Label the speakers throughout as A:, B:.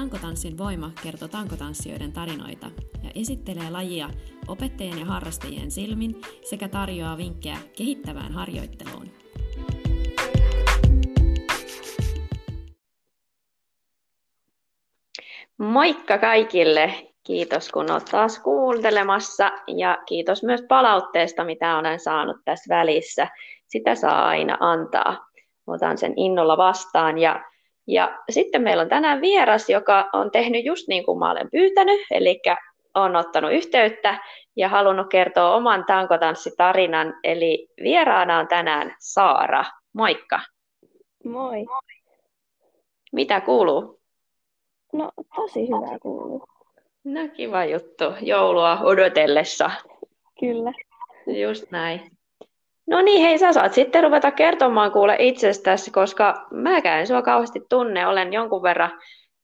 A: Tankotanssin voima kertoo tankotanssijoiden tarinoita ja esittelee lajia opettajien ja harrastajien silmin sekä tarjoaa vinkkejä kehittävään harjoitteluun.
B: Moikka kaikille! Kiitos kun olet taas kuuntelemassa ja kiitos myös palautteesta, mitä olen saanut tässä välissä. Sitä saa aina antaa. Otan sen innolla vastaan ja ja sitten meillä on tänään vieras, joka on tehnyt just niin kuin mä olen pyytänyt, eli on ottanut yhteyttä ja halunnut kertoa oman tankotanssitarinan. Eli vieraana on tänään Saara. Moikka.
C: Moi.
B: Mitä kuuluu?
C: No tosi hyvää kuuluu.
B: No kiva juttu. Joulua odotellessa.
C: Kyllä.
B: Just näin. No niin, hei, sä saat sitten ruveta kertomaan kuule itsestäsi, koska mäkään en sua kauheasti tunne. Olen jonkun verran,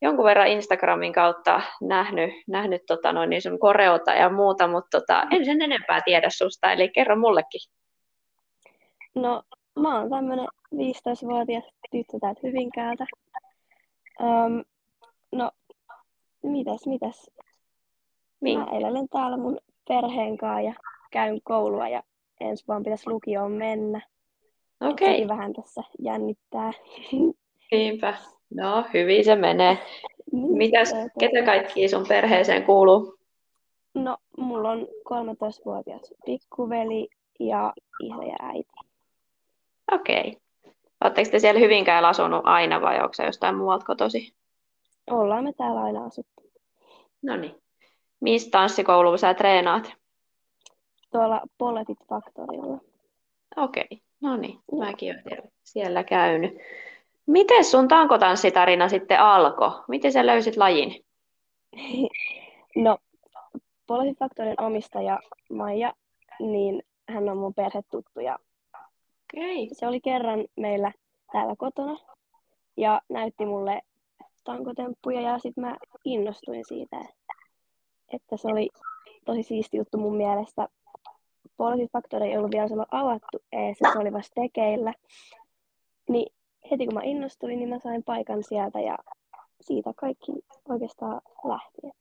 B: jonkun verran Instagramin kautta nähnyt, nähnyt tota noin, niin sun koreota ja muuta, mutta tota, en sen enempää tiedä susta, eli kerro mullekin.
C: No, mä oon tämmönen 15-vuotias tyttö täältä Hyvinkäältä. Um, no, mitäs, mitäs? Niin. Mä elelen täällä mun perheen kanssa ja käyn koulua ja ensi vaan pitäisi lukioon mennä.
B: Okei. Okay.
C: vähän tässä jännittää.
B: Niinpä. No, hyvin se menee. Niin, Mitäs, ketä kaikki sun perheeseen kuuluu?
C: No, mulla on 13-vuotias pikkuveli ja isä ja äiti.
B: Okei. Okay. Oletteko te siellä Hyvinkään asunut aina vai onko se jostain muualta kotosi?
C: Ollaan me täällä aina asuttu.
B: No niin. Mistä tanssikouluun sä treenaat?
C: Tuolla Poletit Faktorilla.
B: Okei, okay. no niin, mäkin olen siellä käynyt. Miten sun tankotanssitarina sitten alkoi? Miten sä löysit lajin?
C: No, Poletit Faktorin omistaja Maija, niin hän on mun perhetuttu ja
B: okay.
C: se oli kerran meillä täällä kotona ja näytti mulle tankotemppuja ja sitten mä innostuin siitä, että se oli tosi siisti juttu mun mielestä Poliisifaktori ei ollut vielä silloin avattu ees, se oli vasta tekeillä. Niin heti kun mä innostuin, niin mä sain paikan sieltä ja siitä kaikki oikeastaan lähti.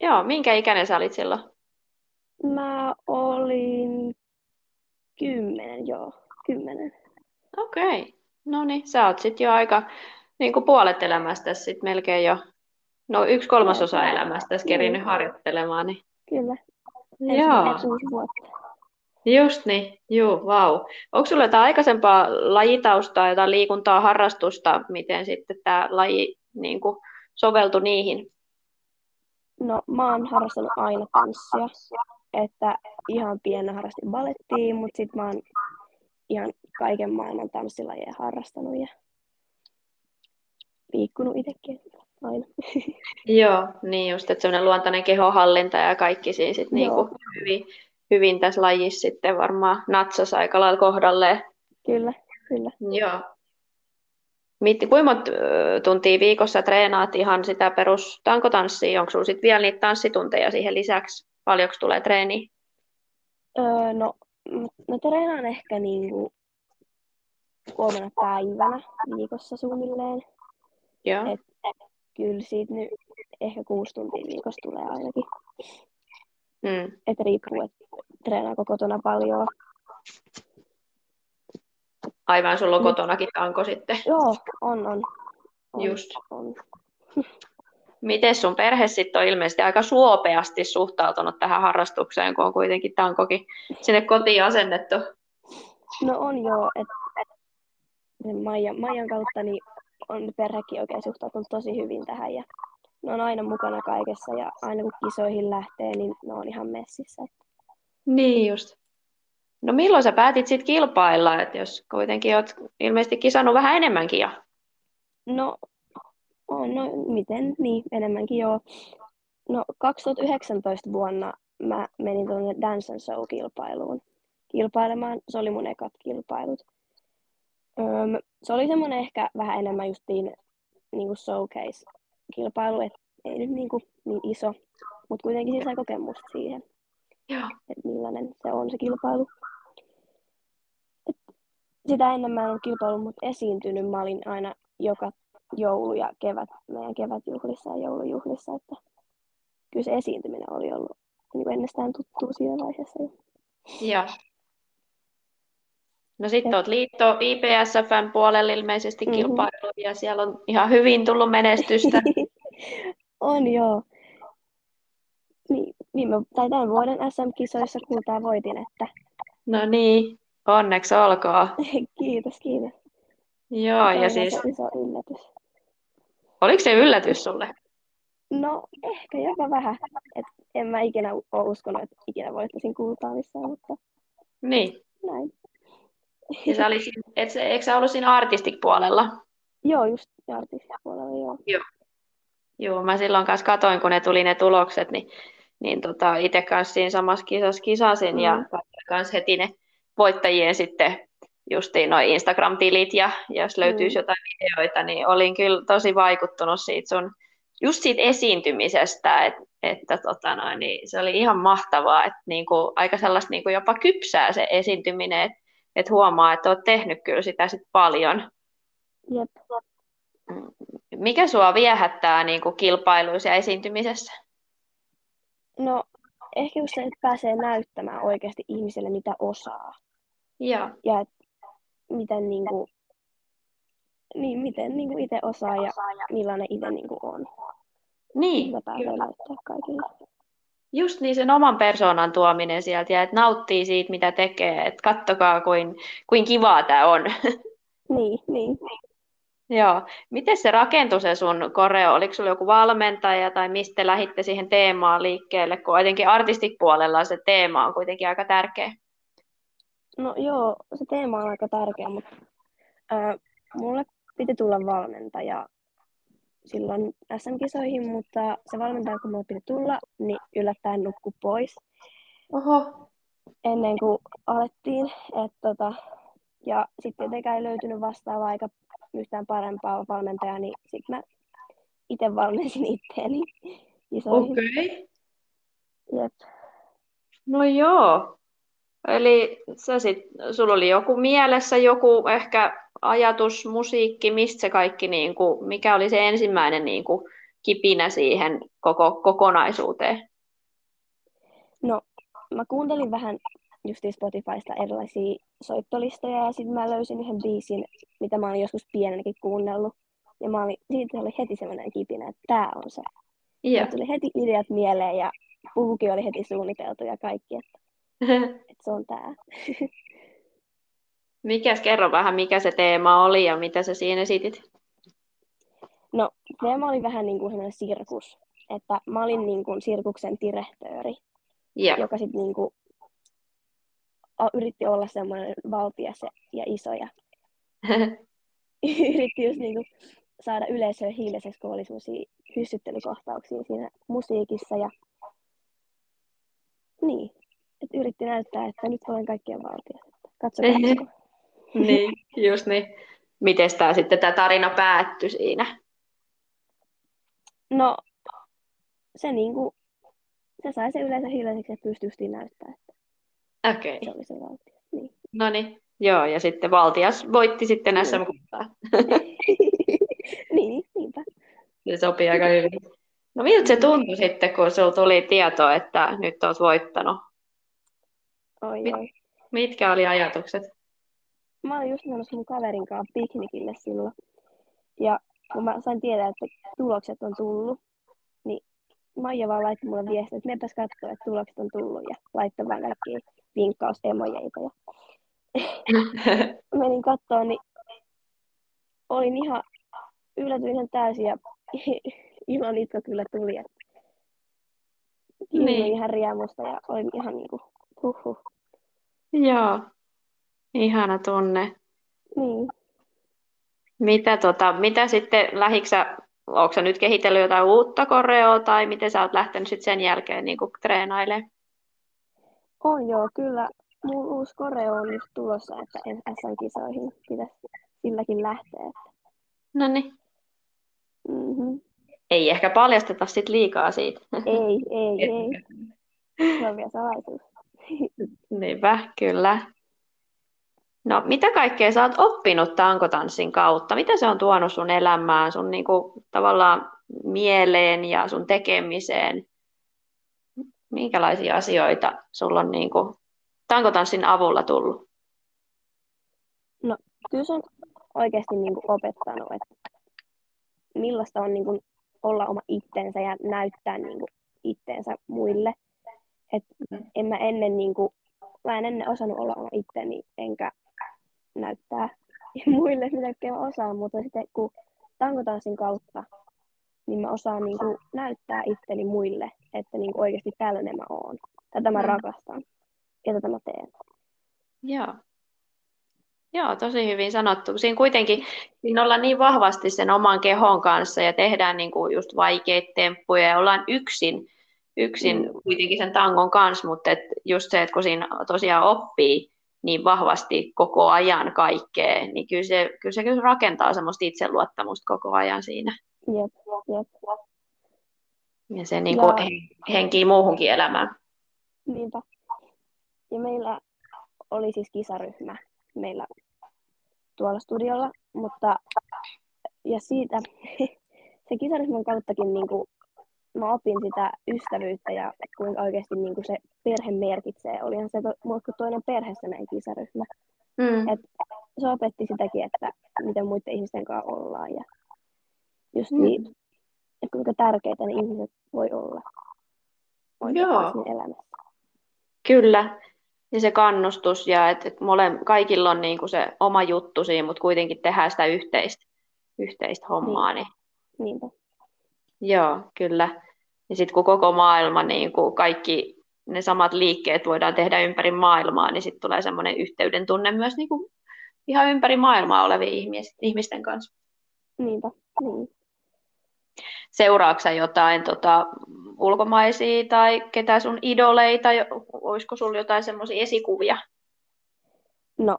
B: Joo, minkä ikäinen sä olit silloin?
C: Mä olin kymmenen, joo, kymmenen.
B: Okei, okay. no niin, sä oot sitten jo aika niin kuin puolet elämästä sit melkein jo, no yksi kolmasosa elämästä kerinyt niin. harjoittelemaan. Niin...
C: Kyllä.
B: Joo. Just niin, juu, vau. Wow. Onko sulla jotain aikaisempaa lajitaustaa, jotain liikuntaa, harrastusta, miten sitten tämä laji niin kuin, soveltui niihin?
C: No, mä oon harrastanut aina tanssia, että ihan pienenä harrastin balettiin, mutta sitten mä oon ihan kaiken maailman tanssilajeja harrastanut ja liikkunut itsekin aina.
B: Joo, niin just, että semmoinen luontainen kehohallinta ja kaikki siinä sit niinku hyvin, hyvin tässä lajissa sitten varmaan natsas aika lailla kohdalleen.
C: Kyllä, kyllä.
B: Joo. Mitti, kuinka monta tuntia viikossa treenaat ihan sitä perus tankotanssia? Onko sinulla sitten vielä niitä tanssitunteja siihen lisäksi? Paljonko tulee treeniä?
C: Öö, no, mä treenaan ehkä niinku kolmena päivänä viikossa suunnilleen.
B: Joo.
C: Et kyllä siitä nyt ehkä kuusi tuntia viikossa tulee ainakin.
B: Mm.
C: Että riippuu, että treenaako kotona paljon.
B: Aivan, sulla on kotonakin tanko sitten.
C: Joo, on, on.
B: on Just.
C: On.
B: Miten sun perhe sitten on ilmeisesti aika suopeasti suhtautunut tähän harrastukseen, kun on kuitenkin tankokin sinne kotiin asennettu?
C: No on joo, että Maijan, Maijan kautta niin on perhekin oikein suhtautunut tosi hyvin tähän ja ne on aina mukana kaikessa ja aina kun kisoihin lähtee, niin ne on ihan messissä.
B: Niin just. No milloin sä päätit sitten kilpailla, että jos kuitenkin oot ilmeisesti kisannut vähän enemmänkin jo?
C: No, on, no miten, niin enemmänkin joo. No 2019 vuonna mä menin tuonne Dance and Show-kilpailuun kilpailemaan. Se oli mun ekat kilpailut. Öm, se oli semmoinen ehkä vähän enemmän justiin niin kuin showcase-kilpailu, että ei nyt niin, kuin niin iso, mutta kuitenkin siis sai kokemusta siihen,
B: Joo.
C: että millainen se on se kilpailu. Et sitä ennen mä en ollut kilpailu, mutta esiintynyt. Mä olin aina joka joulu- ja kevät, meidän kevätjuhlissa ja joulujuhlissa, että kyllä se esiintyminen oli ollut niin kuin ennestään tuttua siinä vaiheessa.
B: Joo. No sitten olet liitto IPSFn puolella ilmeisesti mm-hmm. kilpailu ja siellä on ihan hyvin tullut menestystä.
C: on joo. Niin, viime, tai tämän vuoden SM-kisoissa kultaa voitin, että...
B: No niin, onneksi olkoon.
C: kiitos, kiitos.
B: Joo, ja siis...
C: iso yllätys.
B: Oliko se yllätys sulle?
C: No, ehkä jopa vähän. Et en mä ikinä ole uskonut, että ikinä voittaisin kultaa missään, mutta...
B: Niin.
C: Näin.
B: Ja sä olisit, et, eikö sä ollut siinä artistik-puolella?
C: Joo, just artistik-puolella, joo.
B: Joo. Joo, mä silloin kanssa katoin, kun ne tuli ne tulokset, niin, niin tota, itse kanssa siinä samassa kisassa kisasin mm. ja kanssa heti ne voittajien sitten justiin noin Instagram-tilit ja jos löytyisi mm. jotain videoita, niin olin kyllä tosi vaikuttunut siitä sun, just siitä esiintymisestä, että, että tota noin, niin se oli ihan mahtavaa, että niinku, aika sellaista niinku jopa kypsää se esiintyminen, että et huomaa, että olet tehnyt kyllä sitä sit paljon.
C: Jep.
B: Mikä sua viehättää niin kuin kilpailuissa ja esiintymisessä?
C: No, ehkä just se, että pääsee näyttämään oikeasti ihmiselle, mitä osaa.
B: Ja,
C: Ja et, miten, niin kuin, niin, miten niin kuin itse osaa ja millainen itse niin kuin on.
B: Niin,
C: Mitä pääsee näyttää kaikille.
B: Just niin sen oman persoonan tuominen sieltä ja että nauttii siitä, mitä tekee. Että kattokaa, kuin, kuin kivaa tämä on.
C: Niin, niin.
B: Joo. Miten se rakentui se sun koreo? Oliko sulla joku valmentaja tai mistä te lähditte siihen teemaan liikkeelle? Kun jotenkin artistikpuolella se teema on kuitenkin aika tärkeä.
C: No joo, se teema on aika tärkeä, mutta ää, mulle piti tulla valmentaja silloin SM-kisoihin, mutta se valmentaja, kun mulle piti tulla, niin yllättäen nukku pois
B: Oho.
C: ennen kuin alettiin. Et, tota, ja sitten tietenkään ei löytynyt vastaavaa aika yhtään parempaa valmentajaa, niin sitten mä itse valmensin itteeni.
B: Okei. Okay.
C: Jep.
B: No joo. Eli sä sit, sulla oli joku mielessä, joku ehkä ajatus, musiikki, mistä se kaikki, niin kuin, mikä oli se ensimmäinen niin kuin, kipinä siihen koko kokonaisuuteen?
C: No, mä kuuntelin vähän justiin Spotifysta erilaisia soittolistoja ja sitten mä löysin yhden biisin, mitä mä olin joskus pienenäkin kuunnellut. Ja mä olin, siitä oli heti semmoinen kipinä, että tää on se.
B: Joo.
C: Ja tuli heti ideat mieleen ja puhukin oli heti suunniteltu ja kaikki, että, että se on tää.
B: Mikäs, kerro vähän, mikä se teema oli ja mitä sä siinä esitit?
C: No, teema oli vähän niin kuin sirkus. Että mä olin niin kuin sirkuksen direhtööri,
B: Joo.
C: joka sitten niin kuin yritti olla semmoinen valtias ja, ja iso ja yritti just niin kuin saada yleisöä hiljaiseksi, kun oli semmoisia hyssyttelykohtauksia siinä musiikissa ja niin, että yritti näyttää, että nyt olen kaikkien valtias. Että Katsokaa, usko.
B: niin, just niin. Miten tämä sitten tämä tarina päättyi siinä?
C: No, se niinku, se sai se yleensä hiljaiseksi ja pystyi justiin näyttää, että
B: Okei.
C: se oli se valtias. Niin.
B: No niin. Joo, ja sitten Valtias voitti sitten sm kultaa
C: niin, niinpä.
B: Se sopii aika hyvin. No miltä se tuntui sitten, kun sinulla tuli tieto, että nyt olet voittanut?
C: Oi,
B: Mit-
C: oi.
B: Mitkä oli ajatukset?
C: Mä olin just menossa mun kaverin kanssa piknikille silloin. Ja kun mä sain tietää, että tulokset on tullut, niin Maija vaan laittoi mulle viestiä, että menepäs katsoa, että tulokset on tullut ja laittoi vaan kaikkia vinkkausemojeita. Ja menin katsoa, niin olin ihan yllätyin ihan täysin ja ilon itko kyllä tuli. Että
B: Niin.
C: niin. ihan riemusta ja olin ihan niinku, huhhuh.
B: Joo. Ihana tunne.
C: Niin.
B: Mitä, tota, mitä sitten lähiksä, onko nyt kehitellyt jotain uutta koreoa tai miten sä oot lähtenyt sitten sen jälkeen niin treenailemaan?
C: On joo, kyllä. Mun uusi koreo on just tulossa, että SM-kisoihin pitäisi silläkin lähteä.
B: No niin.
C: Mm-hmm.
B: Ei ehkä paljasteta sit liikaa siitä.
C: Ei, ei, ei. Se on vielä salaisuus.
B: Niinpä, kyllä. No, mitä kaikkea sä oot oppinut tankotanssin kautta? Mitä se on tuonut sun elämään, sun niinku, tavallaan mieleen ja sun tekemiseen? Minkälaisia asioita sulla on niinku, tankotanssin avulla tullut?
C: No, kyllä se on oikeasti niin kuin opettanut, että millaista on niin kuin olla oma itsensä ja näyttää niin kuin itteensä muille. Et en mä ennen, niin kuin, mä en ennen osannut olla oma itteni, enkä näyttää muille, mitä mä osaan, mutta sitten kun tankotanssin kautta, niin mä osaan niin kuin, näyttää itteni muille, että niin kuin, oikeasti tällainen mä oon. Tätä mä mm. rakastan ja tätä mä teen.
B: Joo. Joo, tosi hyvin sanottu. Siinä kuitenkin siinä ollaan niin vahvasti sen oman kehon kanssa ja tehdään niin kuin just vaikeita temppuja ja ollaan yksin, yksin mm. kuitenkin sen tangon kanssa, mutta et just se, että kun siinä tosiaan oppii niin vahvasti koko ajan kaikkea, niin kyllä se, kyllä se kyllä rakentaa semmoista itseluottamusta koko ajan siinä.
C: Jep, jep.
B: Ja se niin kuin ja... henkii muuhunkin elämään.
C: Niinpä. Ja meillä oli siis kisaryhmä meillä tuolla studiolla, mutta ja siitä se kisaryhmän kauttakin niin kuin, mä opin sitä ystävyyttä ja kuinka oikeasti niin kuin se perhe merkitsee. Olihan se to, toinen perheessä meidän kisaryhmä. Mm. Et se opetti sitäkin, että miten muiden ihmisten kanssa ollaan ja just mm. niin, että kuinka tärkeitä ne ihmiset voi olla Joo. elämässä.
B: Kyllä ja se kannustus ja että et mole, kaikilla on niin kuin se oma juttu siinä, mutta kuitenkin tehdään sitä yhteistä, yhteistä hommaa. Niin.
C: Niinpä.
B: Joo, kyllä. Ja sitten kun koko maailma, niin kuin kaikki ne samat liikkeet voidaan tehdä ympäri maailmaa, niin sitten tulee semmoinen yhteyden tunne myös niin kuin ihan ympäri maailmaa olevien ihmisten kanssa.
C: Niinpä, niin.
B: Seuraatko jotain tota, ulkomaisia tai ketä sun idoleita, olisiko sulla jotain semmoisia esikuvia?
C: No,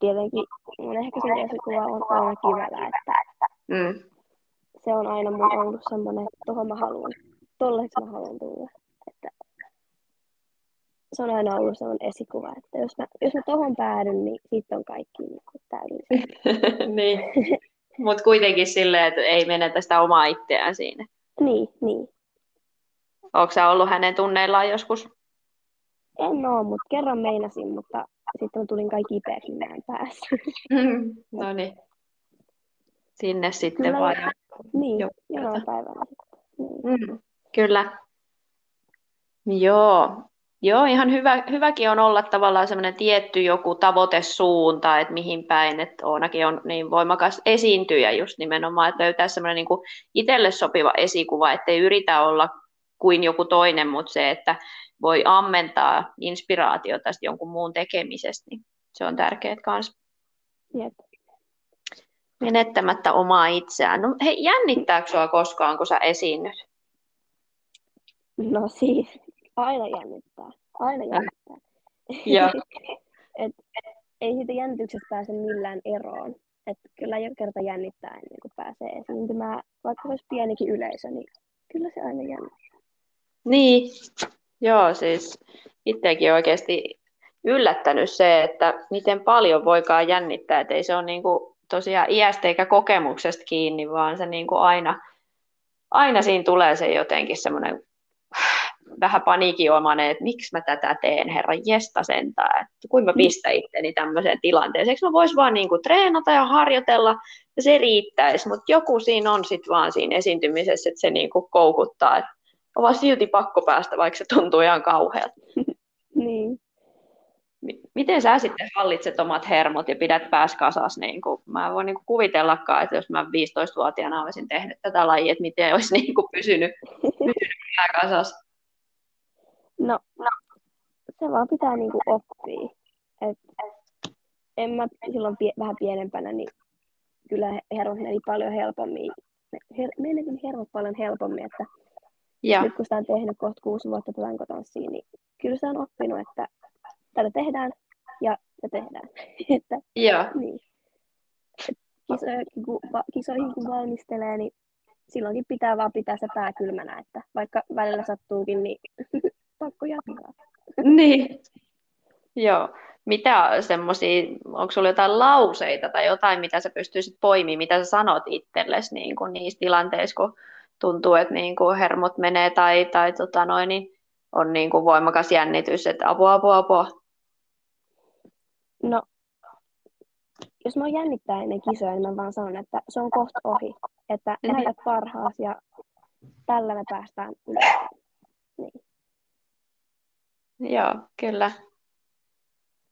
C: tietenkin mun ehkä se esikuva on aina kivellä, että mm. Se on aina mun ollut semmoinen, että tohon mä haluan, tolleksi mä haluan tulla. Että se on aina ollut semmoinen esikuva, että jos mä, jos mä tohon päädyn, niin sitten on kaikki niin täydellistä.
B: niin. Mutta kuitenkin silleen, että ei menetä sitä omaa itseään siinä.
C: Niin, niin.
B: Onko sä ollut hänen tunneillaan joskus?
C: En ole, mutta kerran meinasin, mutta sitten mä tulin kaikki kipeäksi näin päässä.
B: no niin. Sinne sitten Kyllä, vaan.
C: Niin, jonain päivänä Niin.
B: Mm, kyllä. Joo. Joo, ihan hyvä, hyväkin on olla tavallaan semmoinen tietty joku tavoitesuunta, että mihin päin, että Oonakin on niin voimakas esiintyjä just nimenomaan, että löytää semmoinen niin itselle sopiva esikuva, ettei yritä olla kuin joku toinen, mutta se, että voi ammentaa inspiraatiota jonkun muun tekemisestä, niin se on tärkeää myös.
C: Jep.
B: Menettämättä omaa itseään. No hei, jännittääkö sinua koskaan, kun sä esiinnyt?
C: No siis, aina jännittää. Aina jännittää.
B: Joo.
C: et, ei siitä jännityksestä pääse millään eroon. Et kyllä jo kerta jännittää ennen kuin pääsee esiintymään. Vaikka olisi pienikin yleisö, niin kyllä se aina jännittää.
B: Niin, joo siis itsekin oikeasti yllättänyt se, että miten paljon voikaan jännittää, että ei se ole niin kuin tosiaan iästä eikä kokemuksesta kiinni, vaan se niin kuin aina, aina siinä tulee se jotenkin semmoinen vähän paniikinomainen, että miksi mä tätä teen, herra jesta sentään, että kuinka mä pistän itteni tämmöiseen tilanteeseen. Eikö mä vois vaan niin kuin treenata ja harjoitella, ja se riittäisi, mutta joku siinä on sitten vaan siinä esiintymisessä, että se niin kuin koukuttaa, että on vaan silti pakko päästä, vaikka se tuntuu ihan kauhealta.
C: niin.
B: Miten sä sitten hallitset omat hermot ja pidät pääs kasas? Niin kuin, mä en voi niin kuin kuvitellakaan, että jos mä 15-vuotiaana olisin tehnyt tätä lajia, että miten olisi niin kuin pysynyt, pysynyt pää kasas.
C: No, no, se vaan pitää niin kuin oppia. Et, en mä silloin pie, vähän pienempänä, niin kyllä hermot meni paljon helpommin. Her, menetin hermot paljon helpommin, että ja. Nyt kun sitä on tehnyt kohta kuusi vuotta tankotanssiin, niin kyllä se on oppinut, että tätä tehdään ja se tehdään. että,
B: Joo.
C: Niin. Kisoihin kun, kisoihin kun valmistelee, niin silloinkin pitää vaan pitää se pää kylmänä, että vaikka välillä sattuukin, niin pakko jatkaa.
B: niin. Joo. mitä semmoisia, onko sulla jotain lauseita tai jotain, mitä sä pystyisit poimimaan, mitä sä sanot itsellesi niin kuin niissä tilanteissa, kun tuntuu, että niin kuin hermot menee tai, tai tota noin, niin on niin kuin voimakas jännitys, että apua, apua, apua.
C: No, jos mä jännittää ennen kisoja, niin mä vaan sanon, että se on kohta ohi. Että näytä parhaas ja tällä me päästään ylös. Niin.
B: Joo, kyllä.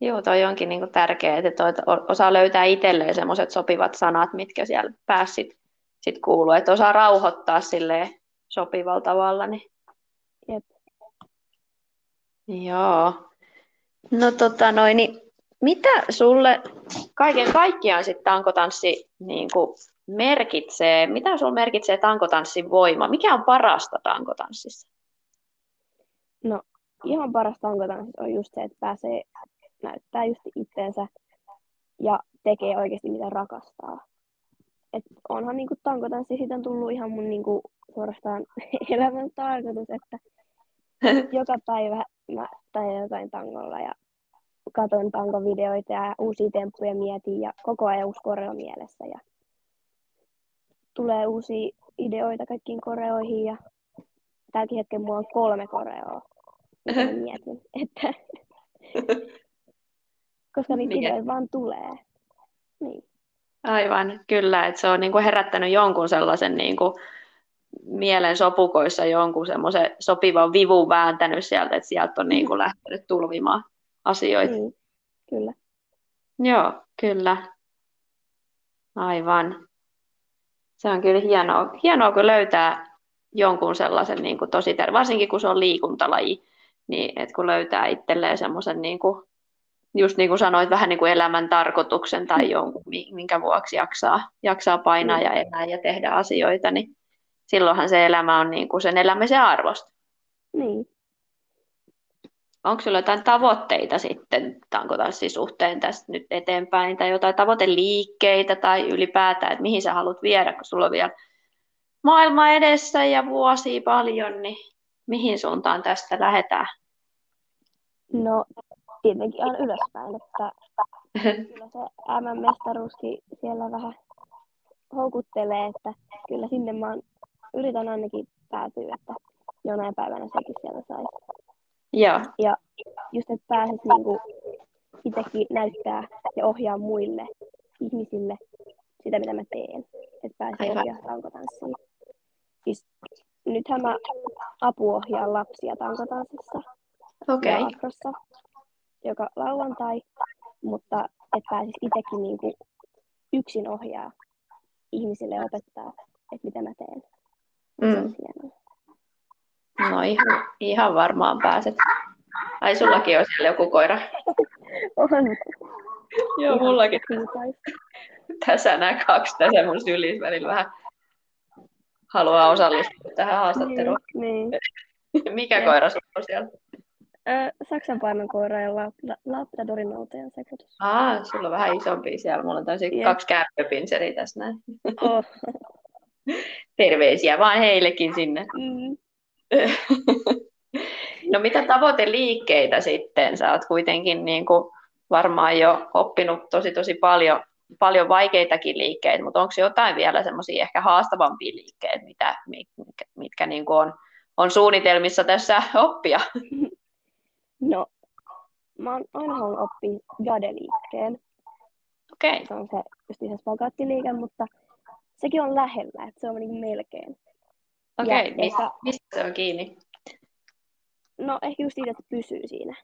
B: Joo, toi onkin niin tärkeää, että osaa löytää itselleen semmoiset sopivat sanat, mitkä siellä pääsit sit kuuluu, että osaa rauhoittaa sille sopivalla tavalla. Niin...
C: Jep.
B: Joo. No tota noin, niin mitä sulle kaiken kaikkiaan sitten tankotanssi niin kuin merkitsee? Mitä sulle merkitsee tankotanssin voima? Mikä on parasta tankotanssissa?
C: No ihan parasta tankotanssissa on just se, että pääsee näyttää just itteensä ja tekee oikeasti mitä rakastaa. Et onhan niinku tankotanssi siitä on tullut ihan mun niinku suorastaan elämän tarkoitus, että joka päivä mä teen jotain tangolla ja katon tankovideoita ja uusia temppuja mietin ja koko ajan uusi koreo mielessä ja tulee uusia ideoita kaikkiin koreoihin ja tälläkin hetkellä mulla on kolme koreoa, mietin, että koska niitä ideoita vaan tulee. Niin.
B: Aivan, kyllä, että se on niin kuin herättänyt jonkun sellaisen niin kuin mielen sopukoissa jonkun semmoisen sopivan vivun vääntänyt sieltä, että sieltä on niin kuin lähtenyt tulvimaan asioita. Niin,
C: kyllä.
B: Joo, kyllä. Aivan. Se on kyllä hienoa, hienoa kun löytää jonkun sellaisen niin kuin tosi tär- varsinkin kun se on liikuntalaji, niin että kun löytää itselleen semmoisen niin kuin just niin kuin sanoit, vähän niin kuin elämän tarkoituksen tai jonkun, minkä vuoksi jaksaa, jaksaa painaa ja elää ja tehdä asioita, niin silloinhan se elämä on niin kuin sen elämisen arvosta.
C: Niin.
B: Onko sinulla jotain tavoitteita sitten tankotanssin suhteen tästä nyt eteenpäin, tai jotain tavoiteliikkeitä tai ylipäätään, että mihin sä haluat viedä, kun sulla on vielä maailma edessä ja vuosia paljon, niin mihin suuntaan tästä lähdetään?
C: No tietenkin on ylöspäin, että kyllä se MM-mestaruuskin siellä vähän houkuttelee, että kyllä sinne mä yritän ainakin päätyä, että jonain päivänä sekin siellä saisi.
B: Joo.
C: Ja just, että pääsisi niinku itsekin näyttää ja ohjaa muille ihmisille sitä, mitä mä teen. Että pääsee ohjaa tankotanssiin. Siis nythän mä apuohjaan lapsia tankotanssissa.
B: Okei. Okay
C: joka lauantai, mutta että pääsis itsekin niin kuin yksin ohjaa ihmisille ja opettaa, että mitä mä teen. Mm.
B: No ihan, ihan varmaan pääset. Ai sullakin on siellä joku koira?
C: on.
B: Joo, ihan mullakin. Tässä nämä kaksi tässä mun sylissä välillä vähän haluaa osallistua tähän haastatteluun.
C: Niin,
B: niin. Mikä ja. koira sulla on siellä?
C: Saksan koira ja Labdadorin noutajan sekoitus.
B: Ah, sulla on vähän isompi siellä. Mulla on tosi yeah. kaksi kärppöpinseriä tässä näin.
C: Oh.
B: Terveisiä vaan heillekin sinne.
C: Mm.
B: no mitä tavoiteliikkeitä sitten? Sä oot kuitenkin niin kuin varmaan jo oppinut tosi tosi paljon, paljon vaikeitakin liikkeitä, mutta onko jotain vielä semmoisia ehkä haastavampia liikkeitä, mitä, mitkä, mitkä niin kuin on, on suunnitelmissa tässä oppia?
C: No, mä oon aina halunnut oppia jadeliikkeen.
B: Okei. Okay.
C: Se on se just ihan spagaattiliike, mutta sekin on lähellä, että se on niin melkein.
B: Okei, okay. mistä, mistä se on kiinni?
C: No ehkä just siitä, että pysyy siinä.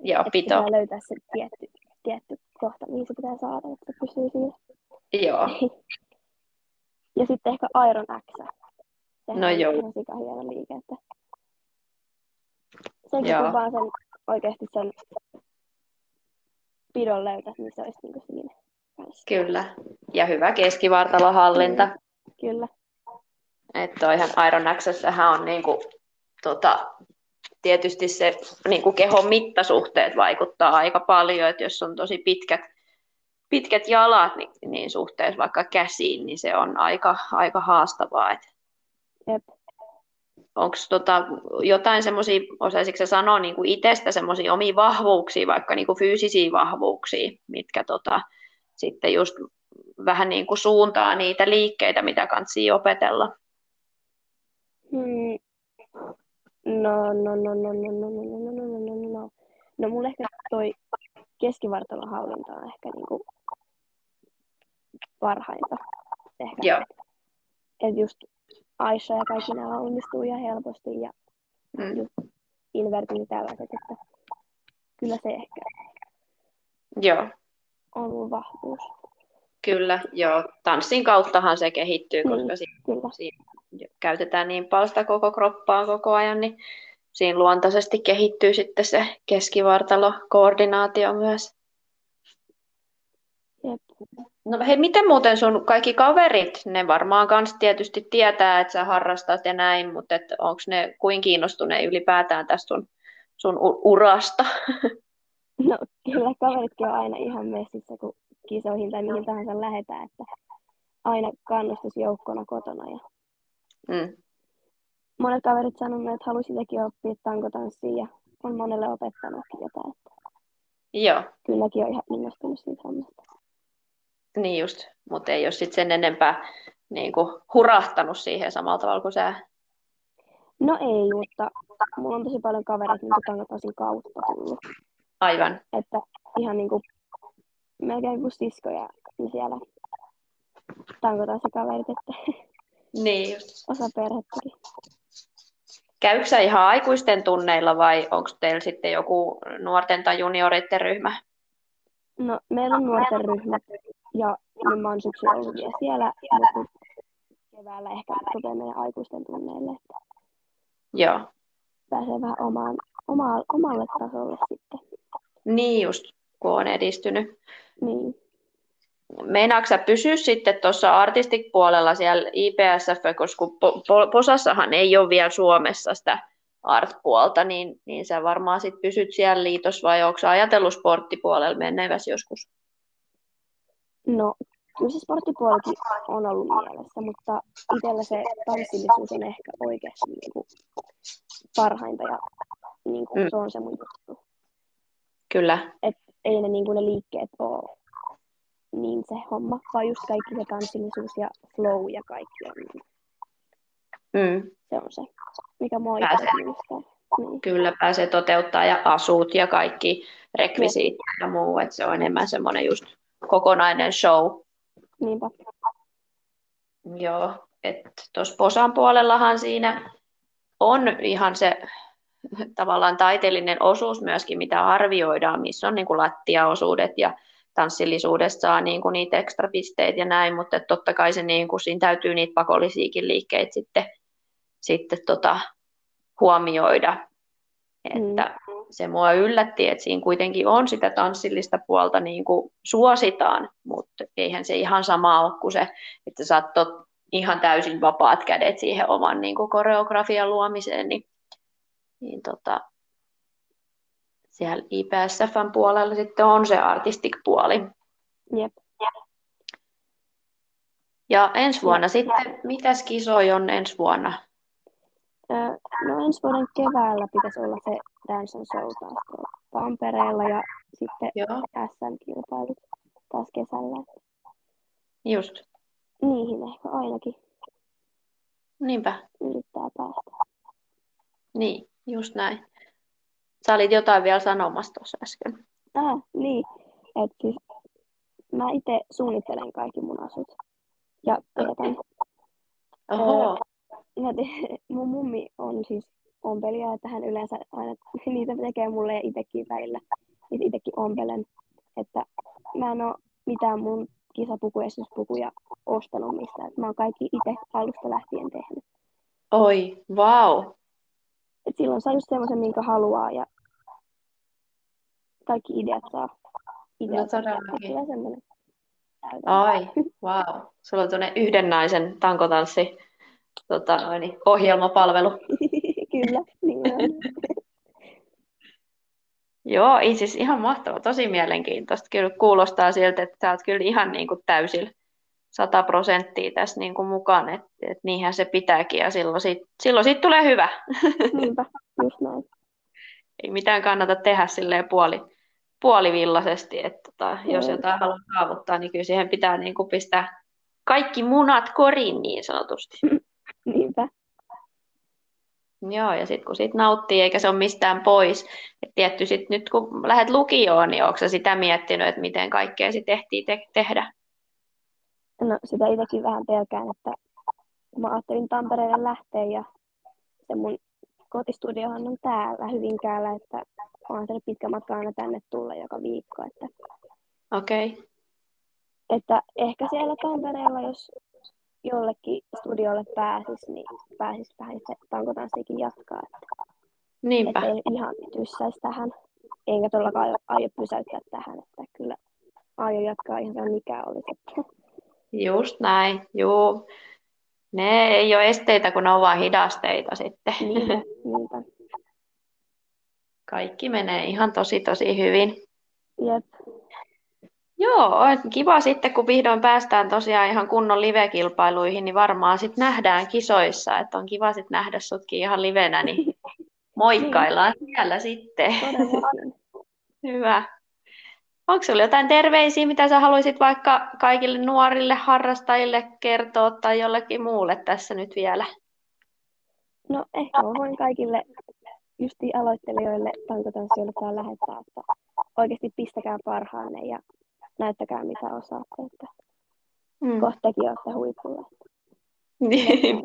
B: Joo, että pito.
C: Pitää löytää se tietty, tietty kohta, mihin se pitää saada, että se pysyy siinä.
B: Joo.
C: ja sitten ehkä Iron X. Sehän
B: no joo.
C: on sika hieno liike, että senkin kun vaan sen oikeasti sen pidon löytät, niin se olisi niin siinä kanssa.
B: Kyllä. Ja hyvä keskivartalohallinta.
C: Kyllä.
B: Että toihan Iron Accesshän on niinku, tota, tietysti se niinku kehon mittasuhteet vaikuttaa aika paljon, että jos on tosi pitkät, pitkät jalat niin, niin suhteessa vaikka käsiin, niin se on aika, aika haastavaa. Et
C: Jep.
B: onko tota, jotain semmoisia, osaisitko sanoa niin kuin itsestä semmoisia omia vahvuuksia, vaikka niin kuin fyysisiä vahvuuksia, mitkä tota, sitten just vähän niin kuin suuntaa niitä liikkeitä, mitä kansi opetella?
C: Hmm. No, no, no, no, no, no, no, no, no, no, no, no. No mulle ehkä toi keskivartalon hallinta on ehkä niinku parhainta. Ehkä.
B: Joo.
C: Et just Aisha ja kaikki nämä onnistuu ihan helposti ja
B: Mm.
C: just invertin ja tällaiset, että kyllä se ehkä
B: Joo,
C: on mun vahvuus.
B: kyllä. Joo. Tanssin kauttahan se kehittyy,
C: Niin.
B: koska siinä
C: Kyllä.
B: siinä käytetään niin paljon sitä koko kroppaa koko ajan, niin siinä luontaisesti kehittyy sitten se keskivartalo-koordinaatio myös.
C: Jep.
B: No hei, miten muuten sun kaikki kaverit, ne varmaan kans tietysti tietää, että sä harrastat ja näin, mutta onko ne kuin kiinnostuneet ylipäätään tästä sun, sun urasta?
C: No kyllä kaveritkin on aina ihan messissä, kun kisoihin tai mihin tahansa lähetään, että aina kannustusjoukkona kotona. Ja
B: Mm.
C: monet kaverit sanonut, että halusi itsekin oppia tankotanssia ja on monelle opettanutkin jotain. Että
B: Joo,
C: kylläkin on ihan innostunut siitä hommasta.
B: niin just, mutta ei ole sitten sen enempää niin kuin hurahtanut siihen samalla tavalla kuin sä.
C: No ei, mutta mulla on tosi paljon kavereita niin tankotanssin kautta tullut.
B: Aivan.
C: Että ihan niin kuin, melkein kuin siskoja niin siellä tankotanssikaverit, että
B: Niin just.
C: osa perhettäkin.
B: Käykö sä ihan aikuisten tunneilla vai onko teillä sitten joku nuorten tai junioreiden ryhmä?
C: No, meillä on nuorten ryhmät ja niin mä oon syksyllä ollut vielä siellä, mutta keväällä ehkä rupeaa meidän aikuisten tunneille, että
B: Joo.
C: pääsee vähän omaan, omaa, omalle tasolle sitten.
B: Niin just, kun on edistynyt.
C: Niin.
B: Meinaatko sä pysyä sitten tuossa artistik-puolella siellä IPSF, koska po- po- Posassahan ei ole vielä Suomessa sitä art-puolta, niin, niin sä varmaan sit pysyt siellä liitossa vai onko sä ajatellut sporttipuolella menneväs joskus?
C: No, kyllä se sporttipuolikin on ollut mielessä, mutta itsellä se tanssillisuus on ehkä oikeasti niin kuin parhainta ja niin kuin
B: Mm.
C: se on se mun juttu.
B: Kyllä,
C: Ei ne, niin kuin ne liikkeet ole niin se homma, vaan just kaikki se tanssillisuus ja flow ja kaikki on, niin
B: mm,
C: se on se, mikä mua
B: Pääsee.
C: Niin.
B: kyllä pääsee toteuttaa ja asut ja kaikki rekvisiitit ja muu, että se on enemmän semmoinen just kokonainen show.
C: Niinpä.
B: Joo, että tuossa Posan puolellahan siinä on ihan se tavallaan taiteellinen osuus myöskin, mitä arvioidaan, missä on niin kuin lattiaosuudet ja tanssillisuudesta saa niin kuin niitä ekstra pisteitä ja näin, mutta totta kai se niin kuin, siinä täytyy niitä pakollisiakin liikkeitä sitten, sitten tota, huomioida. Että se mua yllätti, että siinä kuitenkin on sitä tanssillista puolta niin kuin suositaan, mutta eihän se ihan sama ole kuin se, että sä saat tot, ihan täysin vapaat kädet siihen oman niin kuin koreografian luomiseen, niin, niin tota, siellä IPSFn puolella sitten on se artistic-puoli.
C: Jep.
B: Ja ensi vuonna sitten, mitäs kisoja on ensi vuonna?
C: No ensi vuoden keväällä pitäisi olla se Dance and Show taas Tampereella ja sitten
B: Joo,
C: SM-kilpailut taas kesällä.
B: just.
C: Niihin ehkä ainakin
B: Niinpä,
C: yrittää päästä.
B: niin, just näin. Sä olit jotain vielä sanomassa tuossa äsken.
C: Ah, niin. Et siis mä itse suunnittelen kaikki mun asut. Ja teetän.
B: Oho,
C: Mä te- mun mummi on siis ompelija, että hän yleensä aina niitä tekee mulle ja itsekin välillä. Niitä itsekin ompelen. Että mä en oo mitään mun kisapukuesityspukuja ostanut mistään. Mä oon kaikki itse alusta lähtien tehnyt.
B: oi, vau.
C: Et silloin saa just semmoisen, minkä haluaa ja kaikki ideat saa itse.
B: No todellakin.
C: Tulee semmoinen.
B: Ai, vau. Sulla on tuonne yhden naisen tankotanssi tota, noin, niin, ohjelmapalvelu.
C: Kyllä, niin.
B: Joo, ei siis ihan mahtava, tosi mielenkiintoista. Kyllä kuulostaa siltä, että sä oot kyllä ihan niin kuin täysillä, sata prosenttia tässä niin kuin mukaan, että et niinhän se pitääkin ja silloin siitä, silloin siitä tulee hyvä.
C: Niinpä, just näin.
B: Ei mitään kannata tehdä silleen puoli, puolivillaisesti, että tota, jos jotain haluaa saavuttaa, niin kyllä siihen pitää niin kuin pistää kaikki munat koriin niin sanotusti.
C: Niinpä.
B: Joo, ja sitten kun sit nauttii eikä se ole mistään pois. Et tietty sit nyt kun lähdet lukioon, niin onko sitä miettinyt, että miten kaikkea sitten ehtii te- tehdä?
C: No sitä itsekin vähän pelkään, että mä ajattelin Tampereelle lähteä ja se mun kotistudiohan on täällä Hyvinkäällä, että on se pitkä matka aina tänne tulla joka viikko. Että,
B: Okei. Okay.
C: että ehkä siellä Tampereella, jos jollekin studiolle pääsis, niin pääsis vähän se tankotanssiikin jatkaa. Että,
B: Niinpä.
C: että ihan tyssäisi tähän, enkä todellakaan aio pysäyttää tähän, että kyllä aion jatkaa ihan mikä olisi.
B: Just näin, juu. Ne ei ole esteitä, kun ne on vain hidasteita sitten.
C: Niinpä, niinpä.
B: Kaikki menee ihan tosi tosi hyvin.
C: Jep.
B: Joo, kiva sitten, kun vihdoin päästään tosiaan ihan kunnon live-kilpailuihin, niin varmaan sitten nähdään kisoissa, että on kiva sitten nähdä sutkin ihan livenä, niin moikkaillaan siellä sitten. Hyvä. Onko sinulla jotain terveisiä, mitä sä haluaisit vaikka kaikille nuorille harrastajille kertoa tai jollekin muulle tässä nyt vielä?
C: No ehkä mä voin kaikille justi aloittelijoille tankotanssijoille tää lähettää, että oikeasti pistäkää parhaanne ja näyttäkää mitä osaatte, että
B: Mm.
C: kohta tekin olette huipulla.
B: Niin,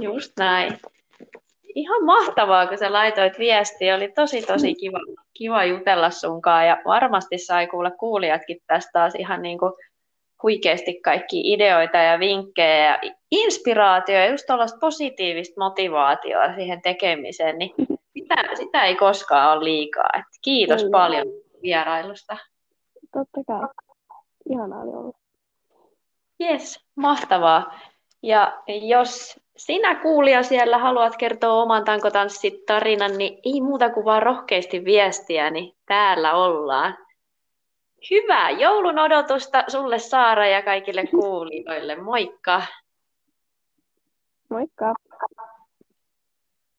B: just näin. Ihan mahtavaa, kun sä laitoit viestiä. Oli tosi, tosi kiva, kiva jutella sunkaan ja varmasti sai kuulla kuulijatkin tästä taas ihan niin kuin huikeasti kaikki ideoita ja vinkkejä ja inspiraatio ja just tuollaista positiivista motivaatioa siihen tekemiseen, niin sitä, sitä ei koskaan ole liikaa. Et kiitos
C: Ei.
B: paljon vierailusta.
C: Totta kai. Ihanaa oli ollut.
B: Yes, mahtavaa. Ja jos sinä kuulija siellä haluat kertoa oman tankotanssitarinan, niin ei muuta kuin vaan rohkeasti viestiä, niin täällä ollaan. Hyvää joulun odotusta sulle Saara ja kaikille kuulijoille. Moikka!
C: Moikka!